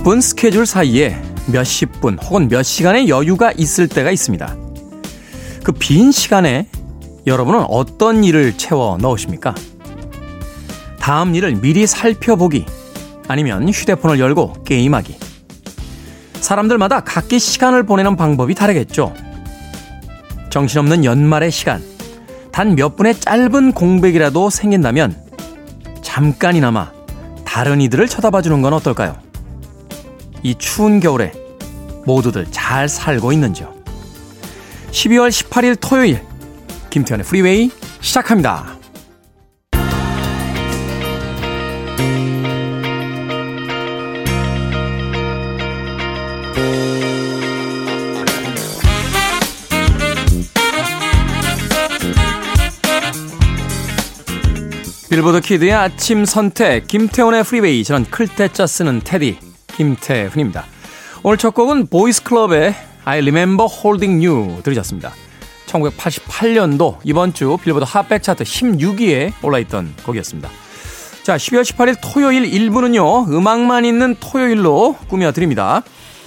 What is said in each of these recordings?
바쁜 스케줄 사이에 몇십 분 혹은 몇 시간의 여유가 있을 때가 있습니다. 그 빈 시간에 여러분은 어떤 일을 채워 넣으십니까? 다음 일을 미리 살펴보기 아니면 휴대폰을 열고 게임하기. 사람들마다 각기 시간을 보내는 방법이 다르겠죠. 정신없는 연말의 시간, 단 몇 분의 짧은 공백이라도 생긴다면 잠깐이나마 다른 이들을 쳐다봐 주는 건 어떨까요? 이 추운 겨울에 모두들 잘 살고 있는지요? 12월 18일 토요일 김태현의 프리웨이 시작합니다. 빌보드 키드의 아침 선택 김태훈의 프리웨이 저는 클 태 자 쓰는 태디 김태훈입니다. 오늘 첫 곡은 보이스 클럽의 I Remember Holding You 들으셨습니다. 1988년도 이번 주 빌보드 핫백 차트 16위에 올라있던 곡이었습니다. 자, 12월 18일 토요일 1부는요, 음악만 있는 토요일로 꾸며드립니다.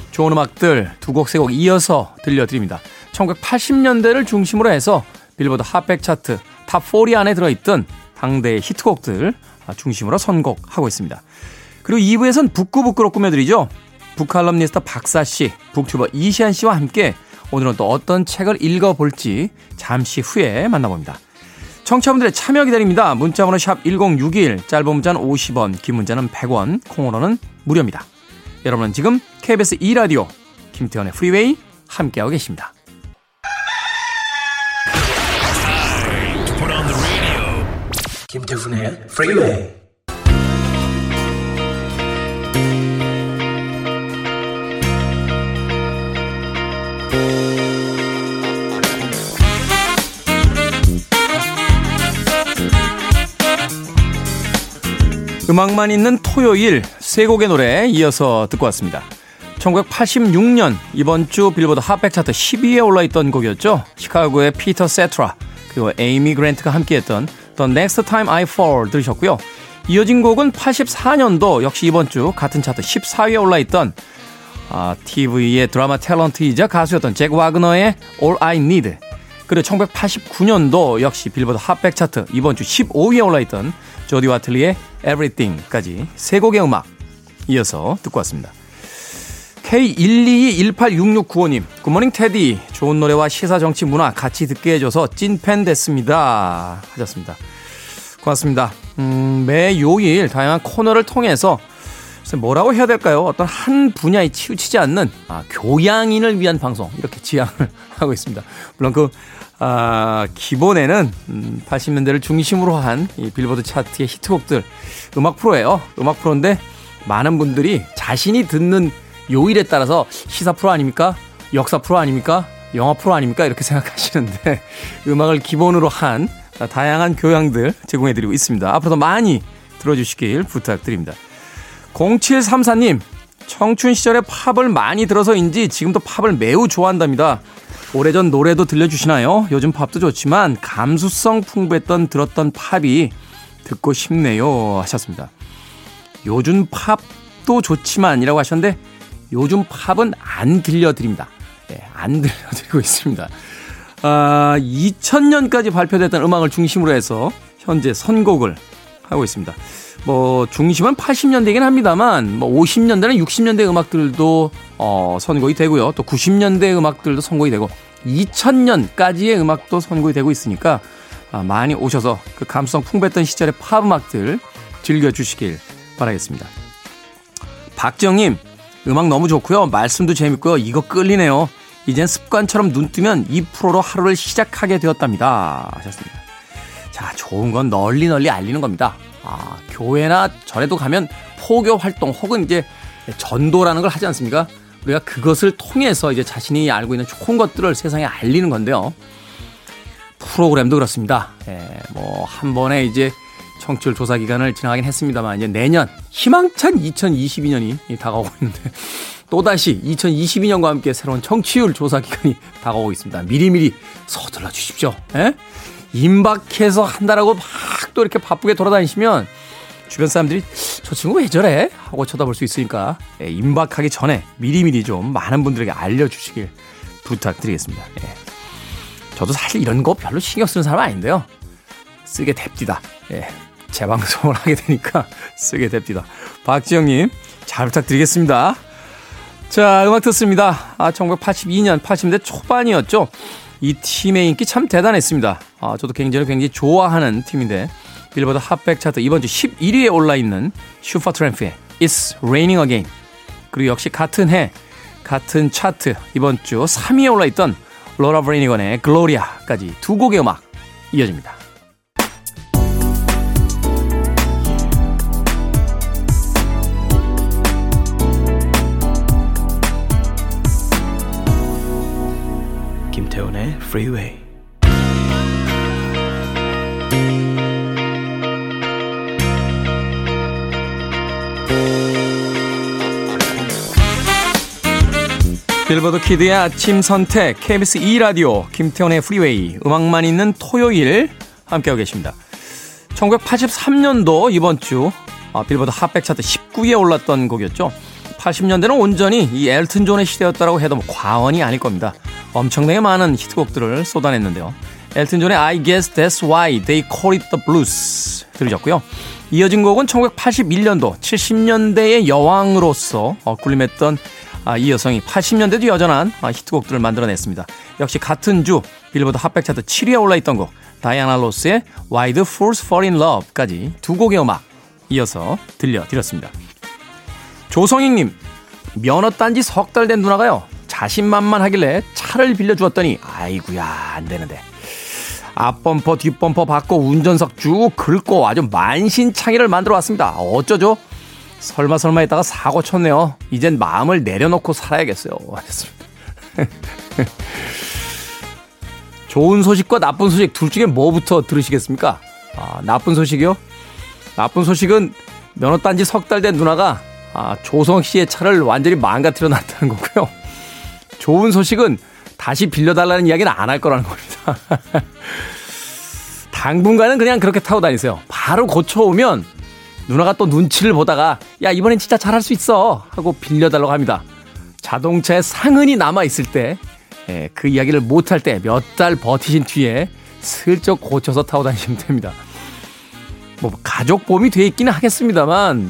좋은 음악들 두 곡, 세 곡 이어서 들려드립니다. 1980년대를 중심으로 해서 빌보드 핫백 차트 탑 40 안에 들어있던 당대의 히트곡들 중심으로 선곡하고 있습니다. 그리고 2부에선 북구북구로 꾸며드리죠. 북칼럼니스트 박사씨, 북튜버 이시한 씨와 함께 오늘은 또 어떤 책을 읽어볼지 잠시 후에 만나봅니다. 청취자분들의 참여 기다립니다. 문자번호 샵 1061, 짧은 문자는 50원, 긴 문자는 100원, 콩으로는 무료입니다. 여러분은 지금 KBS 2라디오 김태훈의 프리웨이 함께하고 계십니다. 김태훈의 프리웨이 음악만 있는 토요일 세 곡의 노래 이어서 듣고 왔습니다. 1986년 이번 주 빌보드 핫백 차트 10위에 올라있던 곡이었죠. 시카고의 피터 세테라 그리고 에이미 그랜트가 함께했던 The Next Time I Fall 들으셨고요. 이어진 곡은 84년도 역시 이번 주 같은 차트 14위에 올라있던 아, TV의 드라마 탤런트이자 가수였던 잭 와그너의 All I Need 그리고 1989년도 역시 빌보드 핫백 차트 이번 주 15위에 올라있던 조디 와틀리의 Everything까지 세 곡의 음악 이어서 듣고 왔습니다. K122186695님, 굿모닝 테디. 좋은 노래와 시사 정치 문화 같이 듣게 해줘서 찐팬 됐습니다. 하셨습니다. 고맙습니다. 음, 매 요일 다양한 코너를 통해서 뭐라고 해야 될까요? 어떤 한 분야에 치우치지 않는 아, 교양인을 위한 방송 이렇게 지향을 하고 있습니다. 물론 그 아, 기본에는 음, 80년대를 중심으로 한 이 빌보드 차트의 히트곡들 음악 프로예요. 음악 프로인데 많은 분들이 자신이 듣는 요일에 따라서 시사 프로 아닙니까? 역사 프로 아닙니까? 영화 프로 아닙니까? 이렇게 생각하시는데 음악을 기본으로 한 다양한 교양들 제공해드리고 있습니다. 앞으로도 많이 들어주시길 부탁드립니다. 0734님, 청춘 시절에 팝을 많이 들어서인지 지금도 팝을 매우 좋아한답니다. 오래전 노래도 들려주시나요? 요즘 팝도 좋지만 감수성 풍부했던 들었던 팝이 듣고 싶네요. 하셨습니다. 요즘 팝도 좋지만이라고 하셨는데 요즘 팝은 안 들려드립니다. 네, 안 들려드리고 있습니다. 아, 2000년까지 발표됐던 음악을 중심으로 해서 현재 선곡을 하고 있습니다. 뭐 중심은 80년대긴 합니다만 뭐 50년대나 60년대 음악들도 어, 선곡이 되고요. 또 90년대 음악들도 선곡이 되고 2000년까지의 음악도 선곡이 되고 있으니까 아, 많이 오셔서 그 감성 풍부했던 시절의 팝 음악들 즐겨 주시길 바라겠습니다. 박정님 음악 너무 좋고요. 말씀도 재밌고요. 이거 끌리네요. 이젠 습관처럼 눈 뜨면 이 프로로 하루를 시작하게 되었답니다. 하셨습니다. 자, 좋은 건 널리 널리 알리는 겁니다. 아, 교회나 절에도 가면 포교 활동 혹은 이제 전도라는 걸 하지 않습니까? 우리가 그것을 통해서 이제 자신이 알고 있는 좋은 것들을 세상에 알리는 건데요. 프로그램도 그렇습니다. 예, 뭐, 한 번에 이제 청취율 조사 기간을 지나가긴 했습니다만 이제 내년 희망찬 2022년이 다가오고 있는데 또다시 2022년과 함께 새로운 청취율 조사 기간이 다가오고 있습니다. 미리미리 서둘러 주십시오. 에? 임박해서 한다라고 막 또 이렇게 바쁘게 돌아다니시면 주변 사람들이 저 친구 왜 저래? 하고 쳐다볼 수 있으니까 예, 임박하기 전에 미리미리 좀 많은 분들에게 알려주시길 부탁드리겠습니다. 예. 저도 사실 이런 거 별로 신경 쓰는 사람 아닌데요. 쓰게 됩니다. 예. 재방송을 하게 되니까 쓰게 됩니다. 박지영님, 잘 부탁드리겠습니다. 자, 음악 듣습니다. 아, 1982년, 80년대 초반이었죠. 이 팀의 인기 참 대단했습니다. 아, 저도 굉장히 굉장히 좋아하는 팀인데, 빌보드 핫백 차트 이번 주 11위에 올라 있는 슈퍼트램프의 It's Raining Again. 그리고 역시 같은 해, 같은 차트 이번 주 3위에 올라 있던 로라 브레이니건의 글로리아까지 두 곡의 음악 이어집니다. 김태훈의 Freeway. 빌보드 키드의 아침 선택 KBS 2라디오 김태훈의 프리웨이 음악만 있는 토요일 함께하고 계십니다. 1983년도 이번 주 아, 빌보드 핫백 차트 19위에 올랐던 곡이었죠. 80년대는 온전히 이 엘튼 존의 시대였다고 해도 뭐 과언이 아닐 겁니다. 엄청나게 많은 히트곡들을 쏟아냈는데요. 엘튼 존의 I Guess That's Why They Call It The Blues 들으셨고요. 이어진 곡은 1981년도 70년대의 여왕으로서 어, 군림했던 아, 이 여성이 80년대도 여전한 아, 히트곡들을 만들어냈습니다. 역시 같은 주 빌보드 핫백 차트 7위에 올라있던 곡 다이아나 로스의 Why the Fools Fall in Love까지 두 곡의 음악 이어서 들려드렸습니다. 조성익님 면허 딴지 석 달 된 누나가요 자신만만하길래 차를 빌려주었더니 아이구야 안 되는데 앞범퍼 뒷범퍼 받고 운전석 쭉 긁고 아주 만신창이를 만들어 왔습니다. 어쩌죠? 설마 설마 했다가 사고 쳤네요. 이젠 마음을 내려놓고 살아야겠어요. 하셨습니다. 좋은 소식과 나쁜 소식 둘 중에 뭐부터 들으시겠습니까? 아, 나쁜 소식이요? 나쁜 소식은 면허 딴지 석 달 된 누나가 아, 조성 씨의 차를 완전히 망가뜨려 놨다는 거고요. 좋은 소식은 다시 빌려달라는 이야기는 안 할 거라는 겁니다. 당분간은 그냥 그렇게 타고 다니세요. 바로 고쳐오면 누나가 또 눈치를 보다가 야 이번엔 진짜 잘할 수 있어 하고 빌려달라고 합니다. 자동차에 상흔이 남아 있을 때그 예, 이야기를 못할 때 몇 달 버티신 뒤에 슬쩍 고쳐서 타고 다니시면 됩니다. 뭐 가족 보험이 돼 있기는 하겠습니다만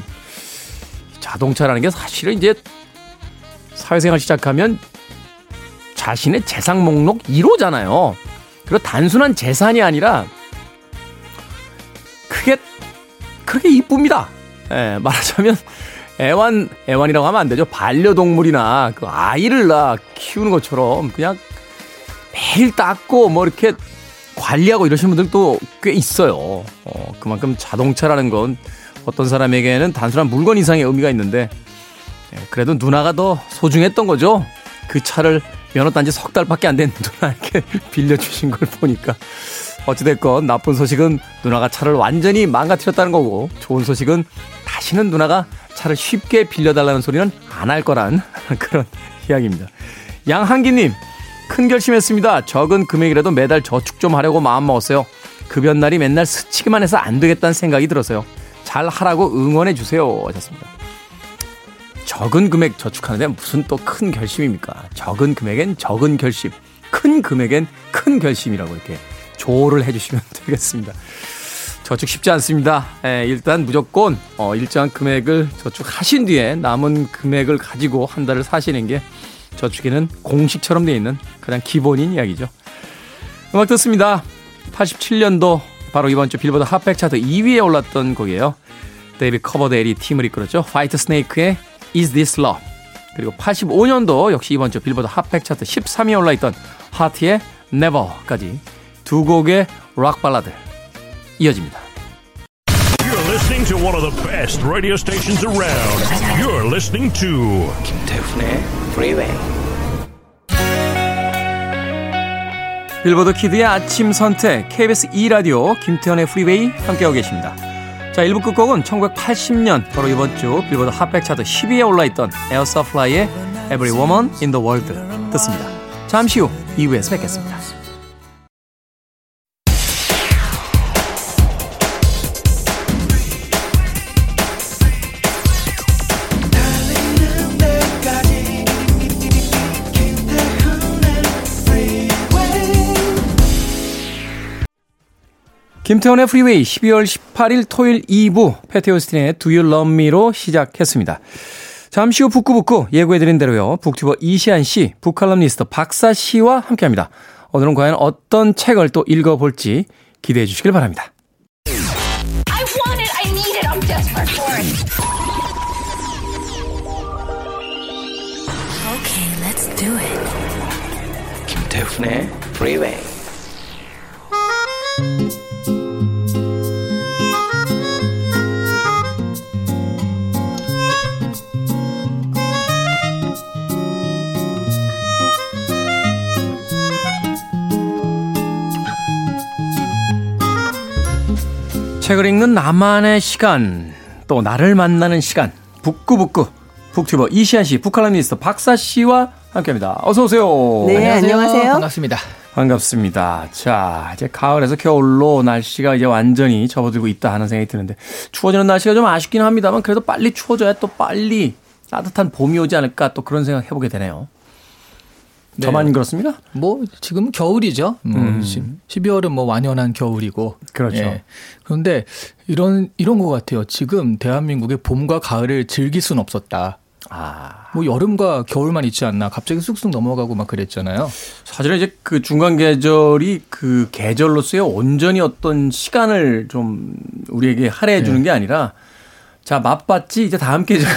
자동차라는 게 사실은 이제 사회생활 시작하면 자신의 재산 목록 1호잖아요. 그리고 단순한 재산이 아니라 크게 그렇게 이쁩니다. 예, 말하자면 애완 애완이라고 하면 안 되죠. 반려동물이나 그 아이를 낳아 키우는 것처럼 그냥 매일 닦고 뭐 이렇게 관리하고 이러시는 분들도 꽤 있어요. 어, 그만큼 자동차라는 건 어떤 사람에게는 단순한 물건 이상의 의미가 있는데 예, 그래도 누나가 더 소중했던 거죠. 그 차를 면허 딴지 석 달밖에 안 된 누나에게 빌려주신 걸 보니까 어찌됐건 나쁜 소식은 누나가 차를 완전히 망가뜨렸다는 거고 좋은 소식은 다시는 누나가 차를 쉽게 빌려달라는 소리는 안 할 거란 그런 이야기입니다. 양한기님 큰 결심했습니다. 적은 금액이라도 매달 저축 좀 하려고 마음 먹었어요. 급여 날이 맨날 스치기만 해서 안 되겠다는 생각이 들어서요. 잘 하라고 응원해 주세요 하셨습니다. 적은 금액 저축하는데 무슨 또 큰 결심입니까? 적은 금액엔 적은 결심, 큰 금액엔 큰 결심이라고 이렇게 조를 해주시면 되겠습니다. 저축 쉽지 않습니다. 예, 일단 무조건 어, 일정한 금액을 저축하신 뒤에 남은 금액을 가지고 한 달을 사시는 게 저축에는 공식처럼 되어 있는 가장 기본인 이야기죠. 음악 듣습니다. 87년도 바로 이번 주 빌보드 핫백 차트 2위에 올랐던 곡이에요. 데이빗 커버데일이 팀을 이끌었죠. 화이트 스네이크의 Is This Love 그리고 85년도 역시 이번 주 빌보드 핫백 차트 13위에 올라있던 하트의 Never까지 두 곡의 락 발라드 이어집니다. You're listening to one of the best radio stations around. You're listening to 김태훈의 Freeway. 빌보드 키드의 아침 선택 KBS 2 라디오 김태훈의 프리웨이 함께하고 계십니다. 자, 1부 끝곡은 1980년 바로 이번 주 빌보드 핫백 차트 10위에 올라있던 에어서플라이의 Every Woman in the World 듣습니다. 잠시 후 2부에서 뵙겠습니다. 김태훈의 프리웨이 12월 18일 토요일 2부 패티오스틴의 Do You Love Me로 시작했습니다. 잠시 후 북구북구 예고해드린 대로요. 북튜버 이시한 씨, 북칼럼니스트 박사 씨와 함께합니다. 오늘은 과연 어떤 책을 또 읽어볼지 기대해 주시길 바랍니다. I want it, I need it, I'm desperate for it. Okay, let's do it. 김태훈의 프리웨이 책을 읽는 나만의 시간, 또 나를 만나는 시간, 북구북구, 북튜버 이시안 씨, 북칼럼니스트 박사 씨와 함께합니다. 어서 오세요. 네, 안녕하세요. 안녕하세요. 반갑습니다. 반갑습니다. 자, 이제 가을에서 겨울로 날씨가 이제 완전히 접어들고 있다 하는 생각이 드는데 추워지는 날씨가 좀 아쉽긴 합니다만 그래도 빨리 추워져야 또 빨리 따뜻한 봄이 오지 않을까 또 그런 생각 해보게 되네요. 네. 저만 그렇습니까? 뭐 지금 겨울이죠. 뭐 음. 12월은 뭐 완연한 겨울이고. 그렇죠. 예. 그런데 이런 이런 것 같아요. 지금 대한민국의 봄과 가을을 즐길 수는 없었다. 아. 뭐 여름과 겨울만 있지 않나. 갑자기 쑥쑥 넘어가고 막 그랬잖아요. 사실은 이제 그 중간 계절이 그 계절로서의 온전히 어떤 시간을 좀 우리에게 할애해 주는 네. 게 아니라 자, 맛봤지? 이제 다음 계절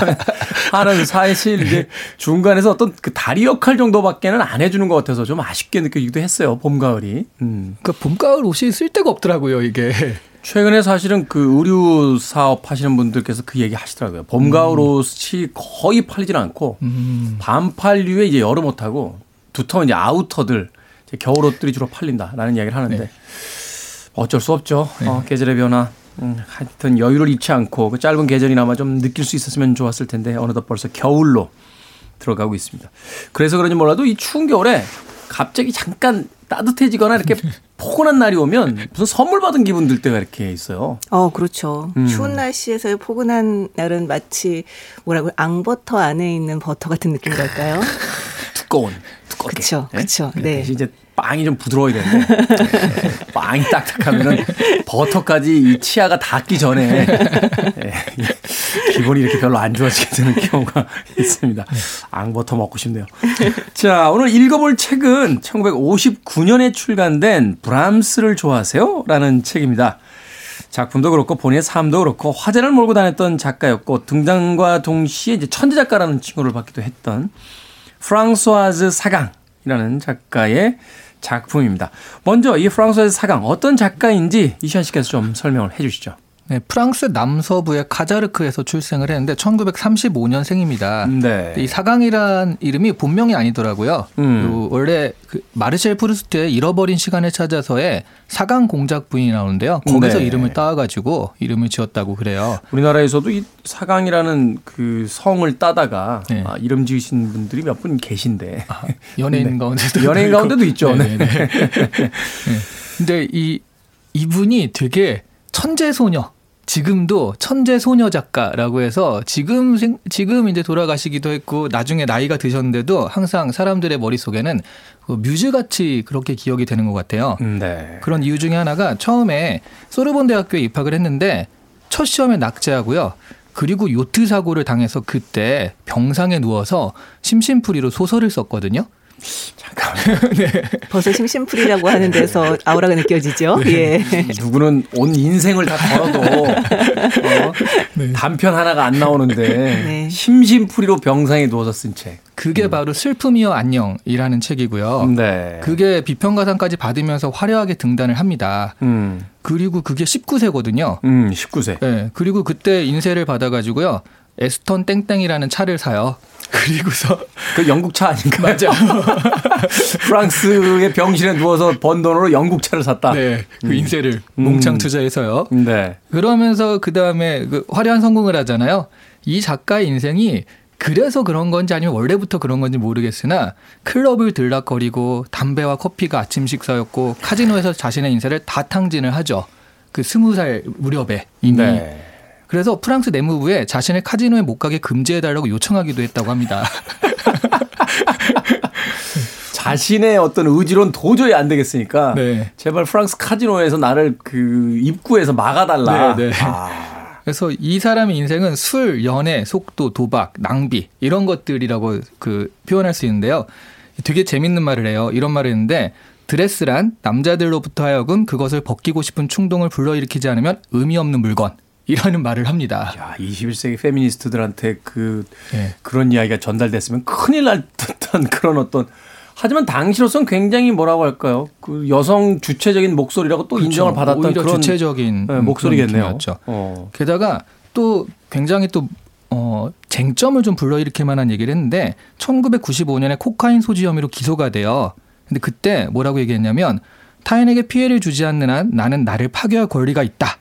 하는 사실 이제 중간에서 어떤 그 다리 역할 정도밖에는 안 해주는 것 같아서 좀 아쉽게 느껴지기도 했어요. 봄, 가을이. 음. 그 봄, 가을 옷이 쓸 데가 없더라고요, 이게. 최근에 사실은 그 의류 사업 하시는 분들께서 그 얘기 하시더라고요. 봄, 가을 음. 옷이 거의 팔리질 않고 음. 반팔류에 이제 여름 옷하고 두터운 이제 아우터들, 이제 겨울 옷들이 주로 팔린다라는 이야기를 하는데 네. 어쩔 수 없죠. 네. 어, 계절의 변화. 음, 하여튼 여유를 잃지 않고 그 짧은 계절이나마 좀 느낄 수 있었으면 좋았을 텐데 어느덧 벌써 겨울로 들어가고 있습니다. 그래서 그런지 몰라도 이 추운 겨울에 갑자기 잠깐 따뜻해지거나 이렇게 포근한 날이 오면 무슨 선물 받은 기분 들 때가 이렇게 있어요. 어, 그렇죠. 음. 추운 날씨에서 포근한 날은 마치 뭐라고 앙버터 안에 있는 버터 같은 느낌이랄까요? 두꺼운, 두껍게. 그렇죠, 그렇죠. 네. 이제 빵이 좀 부드러워야 되는데 빵이 딱딱하면은 버터까지 이 치아가 닿기 전에 예, 기분이 이렇게 별로 안 좋아지게 되는 경우가 있습니다. 앙버터 먹고 싶네요. 자, 오늘 읽어볼 책은 1959년에 출간된 브람스를 좋아하세요? 라는 책입니다. 작품도 그렇고 본인의 삶도 그렇고 화제를 몰고 다녔던 작가였고 등장과 동시에 이제 천재 작가라는 칭호를 받기도 했던 프랑소아즈 사강이라는 작가의 작품입니다. 먼저 이 프랑스의 사강 어떤 작가인지 이시안 씨께서 좀 설명을 해 주시죠. 네, 프랑스 남서부의 카자르크에서 출생을 했는데 1935년생입니다. 네. 이 사강이란 이름이 본명이 아니더라고요. 음. 원래 그 마르셀 프루스트의 잃어버린 시간을 찾아서의 사강 공작 부인이 나오는데요. 거기서 네. 이름을 따가지고 이름을 지었다고 그래요. 우리나라에서도 이 사강이라는 그 성을 따다가 네. 아, 이름 지으신 분들이 몇 분 계신데 아, 연예인 네. 가운데도 연예인 가운데도 있죠. 네. 네. 네. 네. 근데 이 이분이 되게 천재 소녀 지금도 천재 소녀 작가라고 해서 지금 지금 이제 돌아가시기도 했고 나중에 나이가 드셨는데도 항상 사람들의 머릿속에는 그 뮤즈 같이 그렇게 기억이 되는 것 같아요. 음, 네. 그런 이유 중에 하나가 처음에 소르본 대학교에 입학을 했는데 첫 시험에 낙제하고요. 그리고 요트 사고를 당해서 그때 병상에 누워서 심심풀이로 소설을 썼거든요. 잠깐. 네. 벌써 심심풀이라고 하는 데서 아우라가 느껴지죠. 네. 예. 누구는 온 인생을 다 걸어도 어? 네. 단편 하나가 안 나오는데 네. 심심풀이로 병상에 누워서 쓴 책. 그게 음. 바로 슬픔이여 안녕이라는 책이고요. 네. 그게 비평가상까지 받으면서 화려하게 등단을 합니다. 음. 그리고 그게 19세거든요. 음, 19세. 네. 그리고 그때 인쇄를 받아가지고요. 에스턴 땡땡이라는 차를 사요. 그리고서 그 영국 차 아닌가? 맞아. 프랑스의 병실에 누워서 번 돈으로 영국 차를 샀다. 네, 그 음. 인쇄를 음. 몽창 투자해서요. 네. 그러면서 그 다음에 그 화려한 성공을 하잖아요. 이 작가의 인생이 그래서 그런 건지 아니면 원래부터 그런 건지 모르겠으나 클럽을 들락거리고 담배와 커피가 아침 식사였고 카지노에서 자신의 인생을 다 탕진을 하죠. 그 스무 살 무렵에 이미. 네. 그래서 프랑스 내무부에 자신의 카지노에 못 가게 금지해달라고 요청하기도 했다고 합니다. 자신의 어떤 의지로는 도저히 안 되겠으니까 네. 제발 프랑스 카지노에서 나를 그 입구에서 막아달라. 네, 네. 아, 그래서 이 사람의 인생은 술, 연애, 속도, 도박, 낭비 이런 것들이라고 그 표현할 수 있는데요. 되게 재밌는 말을 해요. 이런 말을 했는데 드레스란 남자들로부터 하여금 그것을 벗기고 싶은 충동을 불러일으키지 않으면 의미 없는 물건. 이라는 말을 합니다. 야, 21세기 페미니스트들한테 그 네. 그런 이야기가 전달됐으면 큰일 날 듯한 그런 어떤 하지만 당시로서는 굉장히 뭐라고 할까요? 그 여성 주체적인 목소리라고 또 인정을 받았던 그렇죠. 오히려 그런 주체적인 네, 목소리겠네요. 어. 게다가 또 굉장히 또 어, 쟁점을 좀 불러일으킬 만한 얘기를 했는데 1995년에 코카인 소지 혐의로 기소가 돼요. 근데 그때 뭐라고 얘기했냐면 타인에게 피해를 주지 않는 한 나는 나를 파괴할 권리가 있다.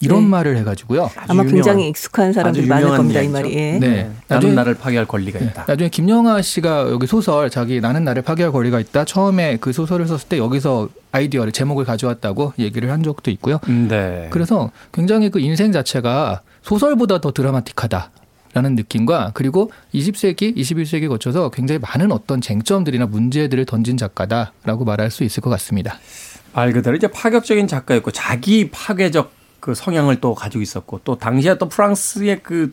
이런 네. 말을 해가지고요. 아마 유명한- 굉장히 익숙한 사람들이 많을 겁니다. 이. 말이. 예. 네. 나는 나중에- 나를 파괴할 권리가 네. 있다. 나중에 김영하 씨가 여기 소설 자기 나는 나를 파괴할 권리가 있다. 처음에 그 소설을 썼을 때 여기서 아이디어를 제목을 가져왔다고 얘기를 한 적도 있고요. 음, 네. 그래서 굉장히 그 인생 자체가 소설보다 더 드라마틱하다. 라는 느낌과 그리고 20세기, 21세기 거쳐서 굉장히 많은 어떤 쟁점들이나 문제들을 던진 작가다라고 말할 수 있을 것 같습니다. 말 그대로 이제 파격적인 작가였고 자기 파괴적 그 성향을 또 가지고 있었고 또 당시에 또 프랑스의 그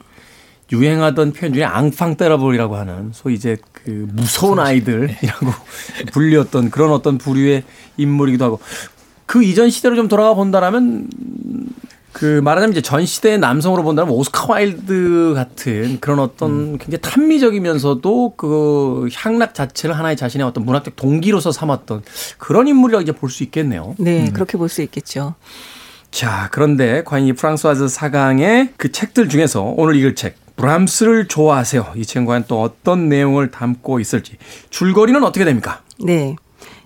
유행하던 표현 중에 enfant terrible이라고 하는 소위 이제 그 무서운 아이들이라고 불렸던 그런 어떤 부류의 인물이기도 하고 그 이전 시대로 좀 돌아가 본다라면 그 말하자면 이제 전 시대의 남성으로 본다면 오스카 와일드 같은 그런 어떤 굉장히 탐미적이면서도 그 향락 자체를 하나의 자신의 어떤 문학적 동기로서 삼았던 그런 인물이라고 이제 볼 수 있겠네요. 네, 그렇게 볼 수 있겠죠. 자, 그런데 과연 이 프랑스와즈 사강의 그 책들 중에서 오늘 읽을 책 브람스를 좋아하세요. 이 책은 과연 또 어떤 내용을 담고 있을지 줄거리는 어떻게 됩니까? 네.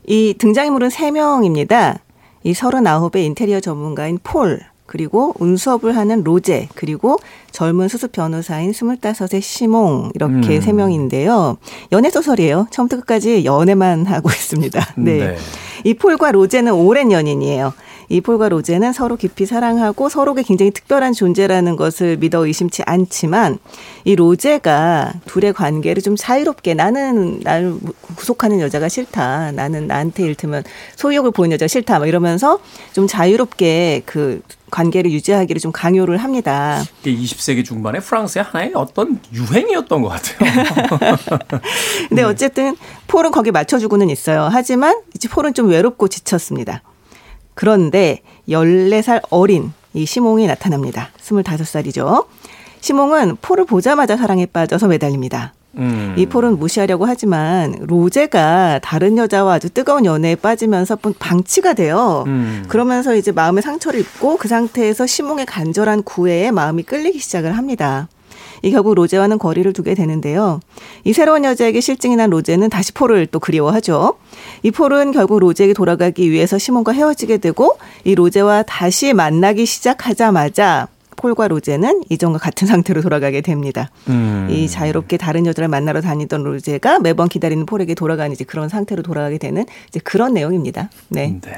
이 등장인물은 세명입니다 이 39의 인테리어 전문가인 폴, 그리고 운수업을 하는 로제, 그리고 젊은 수습 변호사인 25의 시몽, 이렇게 음. 세 명인데요. 연애소설이에요. 처음부터 끝까지 연애만 하고 있습니다. 네. 네. 이 폴과 로제는 오랜 연인이에요. 이 폴과 로제는 서로 깊이 사랑하고 서로가 굉장히 특별한 존재라는 것을 믿어 의심치 않지만 이 로제가 둘의 관계를 좀 자유롭게 나는 날 구속하는 여자가 싫다. 나는 나한테 일테면 소유욕을 보이는 여자가 싫다. 막 이러면서 좀 자유롭게 그 관계를 유지하기를 좀 강요를 합니다. 이게 20세기 중반에 프랑스의 하나의 어떤 유행이었던 것 같아요. 근데 어쨌든 폴은 거기에 맞춰주고는 있어요. 하지만 이제 폴은 좀 외롭고 지쳤습니다. 그런데 14살 어린 이 시몽이 나타납니다. 25살이죠. 시몽은 폴을 보자마자 사랑에 빠져서 매달립니다. 음. 이 폴은 무시하려고 하지만 로제가 다른 여자와 아주 뜨거운 연애에 빠지면서 방치가 돼요. 음. 그러면서 이제 마음의 상처를 입고 그 상태에서 시몽의 간절한 구애에 마음이 끌리기 시작을 합니다. 이 결국 로제와는 거리를 두게 되는데요. 이 새로운 여자에게 실증이 난 로제는 다시 폴을 또 그리워하죠. 이 폴은 결국 로제에게 돌아가기 위해서 시몬과 헤어지게 되고 이 로제와 다시 만나기 시작하자마자 폴과 로제는 이전과 같은 상태로 돌아가게 됩니다. 음. 이 자유롭게 다른 여자를 만나러 다니던 로제가 매번 기다리는 폴에게 돌아가는 이제 그런 상태로 돌아가게 되는 이제 그런 내용입니다. 네. 네.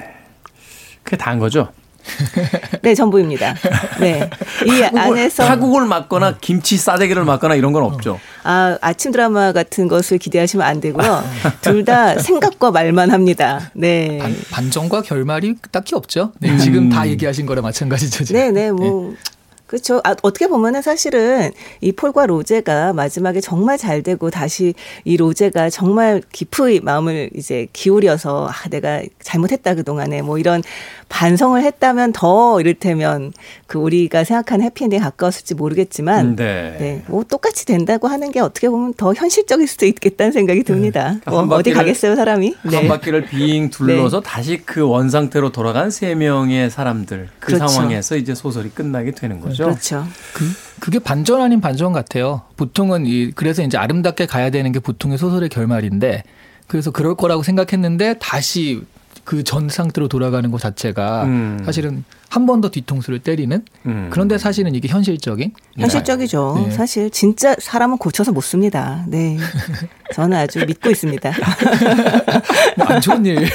그게 다인 거죠. 네, 전부입니다. 네. 이 안에서 타국을 맞거나 김치 싸대기를 맞거나 이런 건 없죠. 아, 아침 드라마 같은 것을 기대하시면 안 되고요. 둘 다 생각과 말만 합니다. 네. 반, 반전과 결말이 딱히 없죠. 네, 지금 다 얘기하신 거랑 마찬가지죠. 지금. 네, 네, 뭐. 그렇죠. 아, 어떻게 보면은 사실은 이 폴과 로제가 마지막에 정말 잘 되고 다시 이 로제가 정말 깊이 마음을 이제 기울여서 아, 내가 잘못했다 그 동안에 뭐 이런 반성을 했다면 더 이를테면 그 우리가 생각하는 해피엔딩에 가까웠을지 모르겠지만 네. 네, 뭐 똑같이 된다고 하는 게 어떻게 보면 더 현실적일 수도 있겠다는 생각이 듭니다. 뭐한 어디 가겠어요, 사람이? 네. 한 바퀴를 빙 둘러서 다시 그 원상태로 돌아간 세 명의 사람들 그 그렇죠. 상황에서 이제 소설이 끝나게 되는 거죠. 그렇죠. 그, 그게 반전 아닌 반전 같아요. 보통은 이 그래서 이제 아름답게 가야 되는 게 보통의 소설의 결말인데 그래서 그럴 거라고 생각했는데 다시 그 전 상태로 돌아가는 것 자체가 음. 사실은 한 번 더 뒤통수를 때리는 음. 그런데 사실은 이게 현실적인 현실적이죠. 네. 사실 진짜 사람은 고쳐서 못 씁니다. 네. 저는 아주 믿고 있습니다. 뭐안 좋은 일.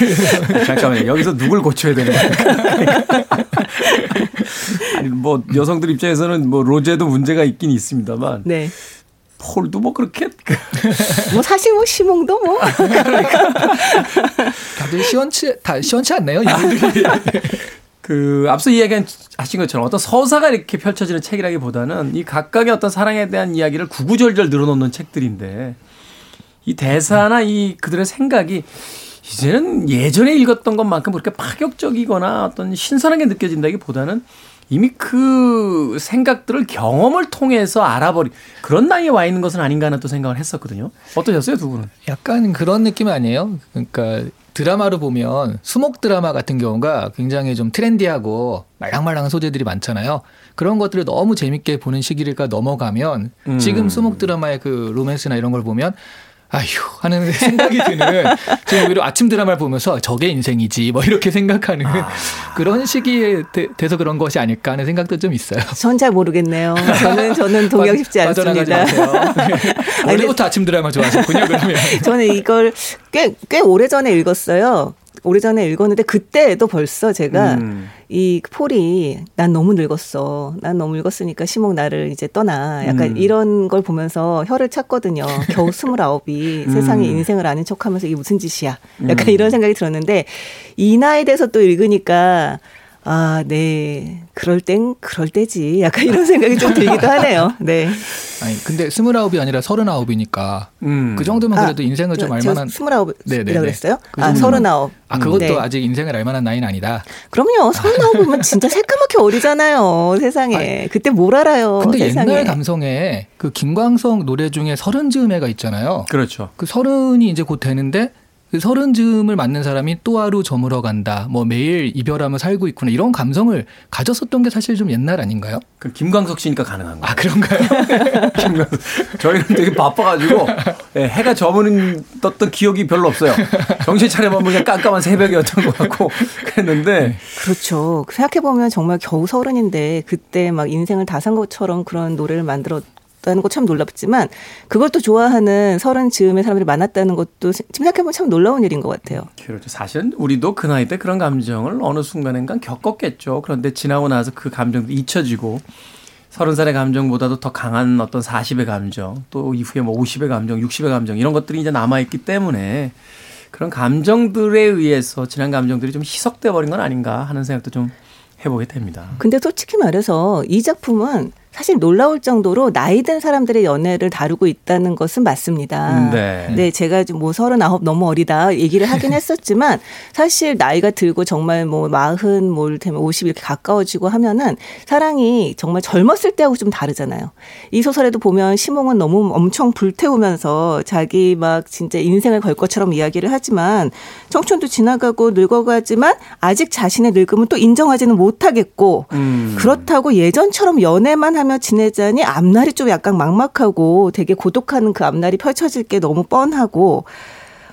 잠깐만요. 여기서 누굴 고쳐야 되는 거예요? 아니 뭐 여성들 입장에서는 뭐 로제도 문제가 있긴 있습니다만 네. 폴도 뭐 그렇게 뭐 사실 뭐 시몽도 뭐 다들 시원치 다 시원치 않나요? 이분들이. 그 앞서 이야기하신 것처럼 어떤 서사가 이렇게 펼쳐지는 책이라기보다는 이 각각의 어떤 사랑에 대한 이야기를 구구절절 늘어놓는 책들인데 이 대사나 이 그들의 생각이 이제는 예전에 읽었던 것만큼 그렇게 파격적이거나 어떤 신선하게 느껴진다기보다는 이미 그 생각들을 경험을 통해서 알아버리 그런 나이에 와 있는 것은 아닌가 하는 또 생각을 했었거든요. 어떠셨어요, 두 분은? 약간 그런 느낌 아니에요? 그러니까 드라마로 보면 수목 드라마 같은 경우가 굉장히 좀 트렌디하고 말랑말랑한 소재들이 많잖아요. 그런 것들을 너무 재밌게 보는 시기가 넘어가면 음. 지금 수목 드라마의 그 로맨스나 이런 걸 보면 아휴 하는 생각이 드는 지금 오히려 아침 드라마를 보면서 저게 인생이지 뭐 이렇게 생각하는 아. 그런 시기에 대, 돼서 그런 것이 아닐까 하는 생각도 좀 있어요. 전 잘 모르겠네요. 저는 저는 싶지 빠져나가지 않습니다. 마세요. 네. 원래부터 아침 드라마 좋아하셨군요. 그러면 저는 이걸 꽤, 꽤 오래 전에 읽었어요. 오래 전에 읽었는데 그때도 벌써 제가 음. 이 폴이 난 너무 늙었어. 난 너무 늙었으니까 시목 나를 이제 떠나. 약간 음. 이런 걸 보면서 혀를 찼거든요. 겨우 스물아홉이 음. 세상에 인생을 아는 척 하면서 이게 무슨 짓이야. 약간 음. 이런 생각이 들었는데 이 나이 돼서 또 읽으니까 아, 네. 그럴 땐 그럴 때지. 약간 이런 생각이 좀 들기도 하네요. 네. 아니 근데 스물아홉이 아니라 서른아홉이니까 음. 그 정도면 아, 그래도 인생을 좀 알만한 스물아홉이라고 네네네. 그랬어요? 그 아, 서른아홉. 아 그것도 네. 아직 인생을 알만한 나이는 아니다. 그럼요. 서른아홉이면 진짜 새까맣게 어리잖아요. 세상에. 그때 뭘 알아요. 근데 세상에. 옛날 감성에 그 김광석 노래 중에 서른 즈음에가 있잖아요. 그렇죠. 그 서른이 이제 곧 되는데 그 서른 즈음을 맞는 사람이 또 하루 저물어 간다. 뭐 매일 이별하며 살고 있구나. 이런 감성을 가졌었던 게 사실 좀 옛날 아닌가요? 그 김광석 씨니까 가능한 거예요. 아 그런가요? 김광석. 저희는 되게 바빠가지고 예, 해가 저무는 떴던 기억이 별로 없어요. 정신 차려보면 그냥 깜깜한 새벽이었던 것 같고 그랬는데 그렇죠. 생각해보면 정말 겨우 서른인데 그때 막 인생을 다 산 것처럼 그런 노래를 만들었 다는 거 참 놀랍지만 그걸 또 좋아하는 서른 즈음의 사람들이 많았다는 것도 생각해보면 참 놀라운 일인 것 같아요. 그렇죠. 사실은 우리도 그 나이 때 그런 감정을 어느 순간인가 겪었겠죠. 그런데 지나고 나서 그 감정도 잊혀지고 서른 살의 감정보다도 더 강한 어떤 40의 감정, 또 이후에 뭐 50의 감정, 60의 감정 이런 것들이 이제 남아있기 때문에 그런 감정들에 의해서 지난 감정들이 좀 희석돼 버린 건 아닌가 하는 생각도 좀 해보게 됩니다. 근데 솔직히 말해서 이 작품은 사실 놀라울 정도로 나이 든 사람들의 연애를 다루고 있다는 것은 맞습니다. 네. 제가 좀뭐 서른아홉 너무 어리다 얘기를 하긴 했었지만 사실 나이가 들고 정말 뭐 마흔 뭘 되면 오십 이렇게 가까워지고 하면은 사랑이 정말 젊었을 때하고 좀 다르잖아요. 이 소설에도 보면 시몽은 너무 엄청 불태우면서 자기 막 진짜 인생을 걸 것처럼 이야기를 하지만 청춘도 지나가고 늙어가지만 아직 자신의 늙음은 또 인정하지는 못하겠고 음. 그렇다고 예전처럼 연애만 하며 지내자니 앞날이 좀 약간 막막하고 되게 고독한 그 앞날이 펼쳐질 게 너무 뻔하고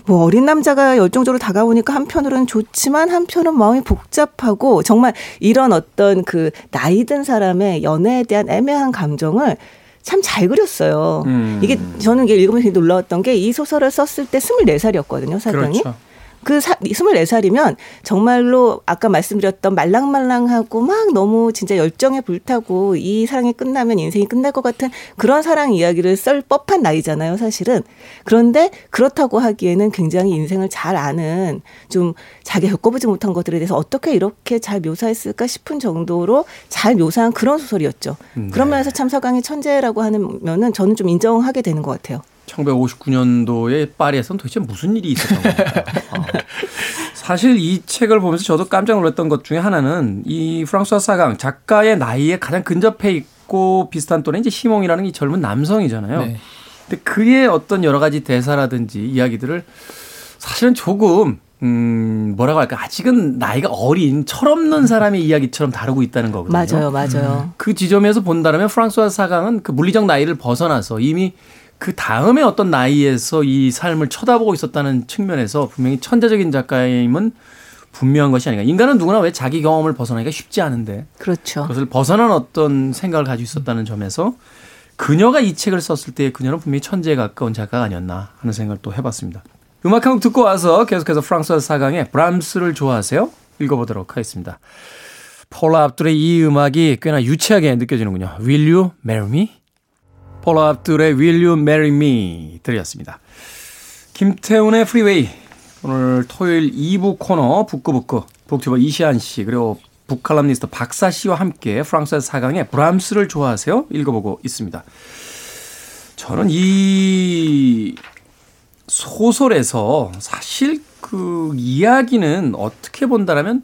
뭐 어린 남자가 열정적으로 다가오니까 한편으로는 좋지만 한편은 마음이 복잡하고 정말 이런 어떤 그 나이 든 사람의 연애에 대한 애매한 감정을 참 잘 그렸어요. 음. 이게 저는 이게 읽으면서 놀라웠던 게 이 소설을 썼을 때 24살이었거든요, 사장이. 그렇죠. 그 사, 24살이면 정말로 아까 말씀드렸던 말랑말랑하고 막 너무 진짜 열정에 불타고 이 사랑이 끝나면 인생이 끝날 것 같은 그런 사랑 이야기를 썰 법한 나이잖아요, 사실은. 그런데 그렇다고 하기에는 굉장히 인생을 잘 아는 좀 자기가 겪어보지 못한 것들에 대해서 어떻게 이렇게 잘 묘사했을까 싶은 정도로 잘 묘사한 그런 소설이었죠. 네. 그런 면에서 참 서강이 천재라고 하는 면은 저는 좀 인정하게 되는 것 같아요. 1959년도에 파리에서는 도대체 무슨 일이 있었던 겁니까? 어. 사실 이 책을 보면서 저도 깜짝 놀랐던 것 중에 하나는 이 프랑스와 사강 작가의 나이에 가장 근접해 있고 비슷한 또는 이제 시몽이라는 이 젊은 남성이잖아요. 네. 근데 그의 어떤 여러 가지 대사라든지 이야기들을 사실은 조금 음 뭐라고 할까 아직은 나이가 어린 철없는 사람의 이야기처럼 다루고 있다는 거거든요. 맞아요, 맞아요. 그 지점에서 본다면 프랑스와 사강은 그 물리적 나이를 벗어나서 이미 그 다음에 어떤 나이에서 이 삶을 쳐다보고 있었다는 측면에서 분명히 천재적인 작가임은 분명한 것이 아닌가. 인간은 누구나 왜 자기 경험을 벗어나기가 쉽지 않은데 그렇죠. 그것을 벗어난 어떤 생각을 가지고 있었다는 점에서 그녀가 이 책을 썼을 때 그녀는 분명히 천재에 가까운 작가가 아니었나 하는 생각을 또 해봤습니다. 음악 한 곡 듣고 와서 계속해서 프랑수아즈 사강의 브람스를 좋아하세요? 읽어보도록 하겠습니다. 폴라 압둘의 이 음악이 꽤나 유치하게 느껴지는군요. Will you marry me? 폴라 압둘의 Will You Marry Me 들렸습니다. 김태훈의 프리웨이 오늘 토요일 2부 코너 북구북구 북튜버 이시한 씨 그리고 북칼럼니스트 박사 씨와 함께 프랑스에서 4강의 브람스를 좋아하세요? 읽어보고 있습니다. 저는 이 소설에서 사실 그 이야기는 어떻게 본다라면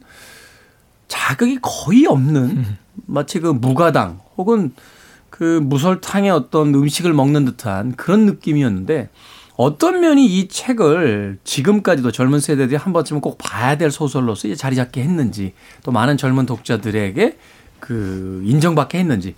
자극이 거의 없는 마치 그 무가당 혹은 그 무설탕의 어떤 음식을 먹는 듯한 그런 느낌이었는데 어떤 면이 이 책을 지금까지도 젊은 세대들이 한 번쯤은 꼭 봐야 될 소설로서 이제 자리 잡게 했는지 또 많은 젊은 독자들에게 그 인정받게 했는지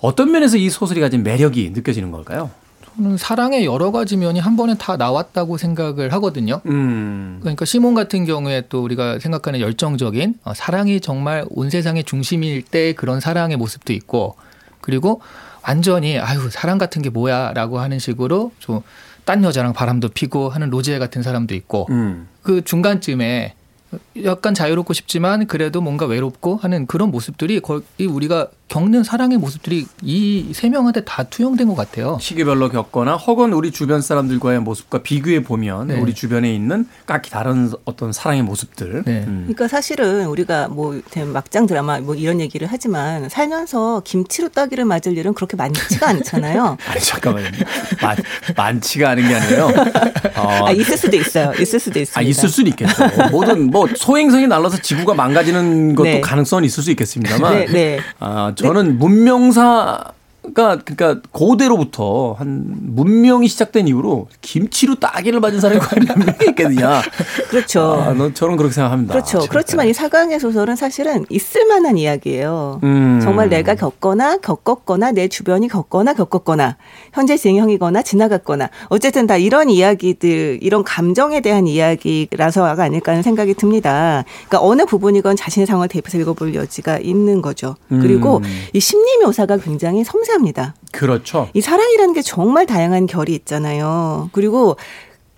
어떤 면에서 이 소설이 가진 매력이 느껴지는 걸까요? 저는 사랑의 여러 가지 면이 한 번에 다 나왔다고 생각을 하거든요. 음. 그러니까 시몬 같은 경우에 또 우리가 생각하는 열정적인 어, 사랑이 정말 온 세상의 중심일 때 그런 사랑의 모습도 있고 그리고 완전히 아유 사랑 같은 게 뭐야라고 하는 식으로 좀딴 여자랑 바람도 피고 하는 로제 같은 사람도 있고 음. 그 중간쯤에 약간 자유롭고 싶지만 그래도 뭔가 외롭고 하는 그런 모습들이 거의 우리가 겪는 사랑의 모습들이 이 세 명한테 다 투영된 것 같아요. 시기별로 겪거나 혹은 우리 주변 사람들과의 모습과 비교해 보면 네. 우리 주변에 있는 각기 다른 어떤 사랑의 모습들. 네. 음. 그러니까 사실은 우리가 뭐 막장 드라마 뭐 이런 얘기를 하지만 살면서 김치로 따기를 맞을 일은 그렇게 많지가 않잖아요. 아니 잠깐만요. 많, 많지가 않은 게 아니에요. 어, 아, 있을 수도 있어요. 있을 수도 있습니다. 아, 있을 수는 있겠죠. 모든 뭐 소행성이 날라서 지구가 망가지는 것도 네. 가능성은 있을 수 있겠습니다만. 네, 네. 아, 저는 문명사 가 그러니까 고대로부터 한 문명이 시작된 이후로 김치로 따기를 맞은 사람이 과연 몇 명이 있겠느냐. 그렇죠. 아, 너- 저는 그렇게 생각합니다. 그렇죠. 진짜. 그렇지만 이 사강의 소설은 사실은 있을 만한 이야기예요. 음. 정말 내가 겪거나 겪었거나 내 주변이 겪거나 겪었거나 현재 진행형이거나 지나갔거나 어쨌든 다 이런 이야기들 이런 감정에 대한 이야기라서가 아닐까 하는 생각이 듭니다. 그러니까 어느 부분이건 자신의 상황을 대입해서 읽어볼 여지가 있는 거죠. 그리고 음. 이 심리 묘사가 굉장히 섬세 합니다. 그렇죠. 이 사랑이라는 게 정말 다양한 결이 있잖아요. 그리고